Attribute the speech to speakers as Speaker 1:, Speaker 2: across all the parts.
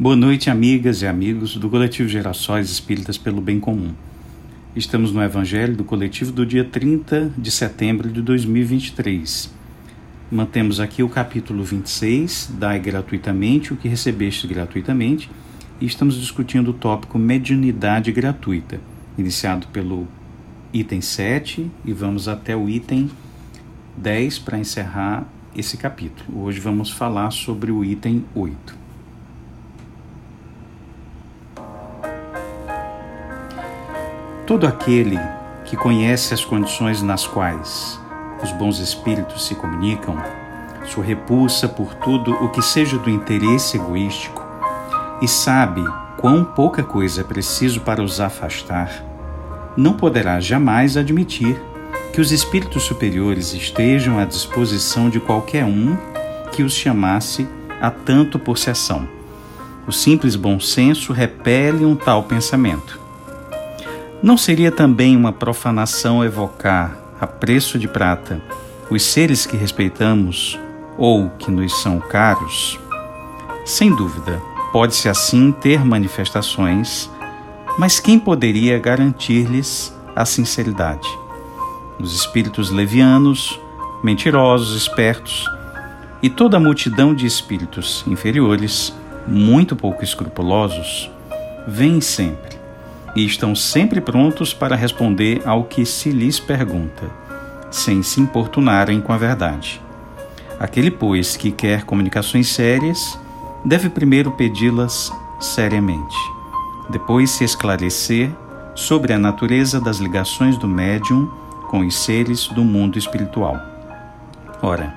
Speaker 1: Boa noite, amigas e amigos do Coletivo Gerações Espíritas pelo Bem Comum. Estamos no Evangelho do Coletivo do dia 30 de setembro de 2023. Mantemos aqui o capítulo 26, Dai gratuitamente o que recebeste gratuitamente, e estamos discutindo o tópico Mediunidade Gratuita, iniciado pelo item 7 e vamos até o item 10 para encerrar esse capítulo. Hoje vamos falar sobre o item 8. Todo aquele que conhece as condições nas quais os bons espíritos se comunicam, sua repulsa por tudo o que seja do interesse egoístico e sabe quão pouca coisa é preciso para os afastar, não poderá jamais admitir que os espíritos superiores estejam à disposição de qualquer um que os chamasse a tanto possessão. O simples bom senso repele um tal pensamento não seria também uma profanação evocar, a preço de prata, os seres que respeitamos ou que nos são caros? Sem dúvida, pode-se assim ter manifestações, mas quem poderia garantir-lhes a sinceridade? Os espíritos levianos, mentirosos, espertos e toda a multidão de espíritos inferiores, muito pouco escrupulosos, vêm sempre e estão sempre prontos para responder ao que se lhes pergunta, sem se importunarem com a verdade. Aquele, pois, que quer comunicações sérias, deve primeiro pedi-las seriamente, depois se esclarecer sobre a natureza das ligações do médium com os seres do mundo espiritual. Ora,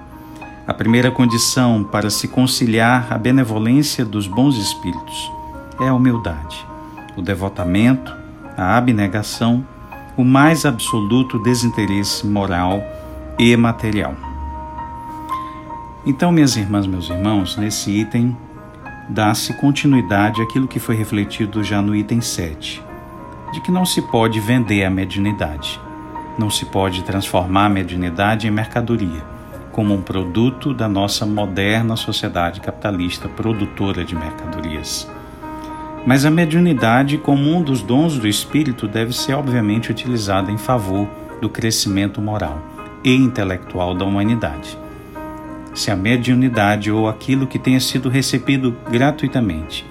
Speaker 1: a primeira condição para se conciliar a benevolência dos bons espíritos é a humildade o devotamento, a abnegação, o mais absoluto desinteresse moral e material. Então, minhas irmãs, meus irmãos, nesse item dá-se continuidade àquilo que foi refletido já no item 7, de que não se pode vender a mediunidade, não se pode transformar a mediunidade em mercadoria, como um produto da nossa moderna sociedade capitalista produtora de mercadorias. Mas a mediunidade, como um dos dons do espírito, deve ser obviamente utilizada em favor do crescimento moral e intelectual da humanidade. Se a mediunidade ou aquilo que tenha sido recebido gratuitamente,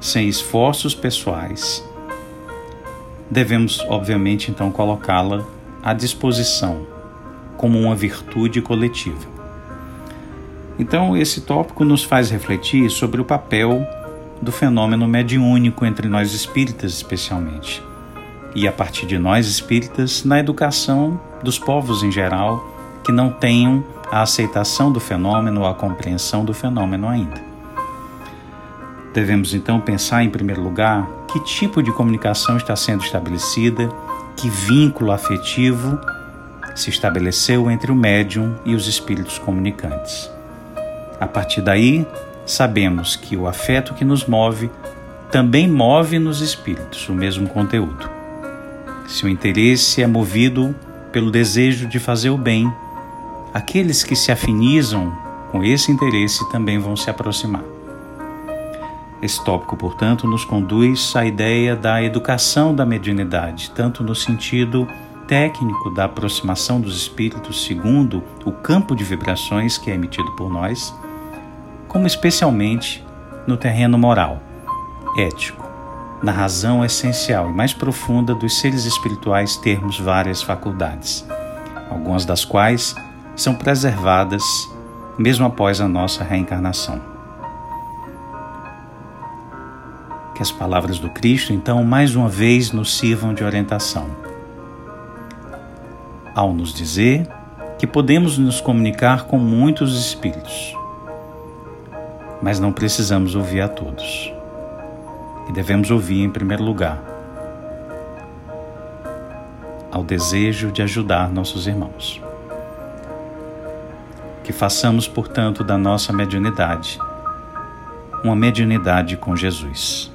Speaker 1: sem esforços pessoais, devemos obviamente então colocá-la à disposição como uma virtude coletiva. Então, esse tópico nos faz refletir sobre o papel do fenômeno mediúnico entre nós espíritas, especialmente, e a partir de nós espíritas, na educação dos povos em geral que não tenham a aceitação do fenômeno a compreensão do fenômeno ainda. Devemos então pensar, em primeiro lugar, que tipo de comunicação está sendo estabelecida, que vínculo afetivo se estabeleceu entre o médium e os espíritos comunicantes. A partir daí, sabemos que o afeto que nos move também move nos espíritos o mesmo conteúdo. Se o interesse é movido pelo desejo de fazer o bem, aqueles que se afinizam com esse interesse também vão se aproximar. Esse tópico, portanto, nos conduz à ideia da educação da mediunidade, tanto no sentido técnico da aproximação dos espíritos segundo o campo de vibrações que é emitido por nós, como especialmente no terreno moral, ético, na razão essencial e mais profunda dos seres espirituais termos várias faculdades, algumas das quais são preservadas mesmo após a nossa reencarnação. Que as palavras do Cristo, então, mais uma vez nos sirvam de orientação. Ao nos dizer que podemos nos comunicar com muitos espíritos, mas não precisamos ouvir a todos. E devemos ouvir, em primeiro lugar, ao desejo de ajudar nossos irmãos. Que façamos, portanto, da nossa mediunidade uma mediunidade com Jesus.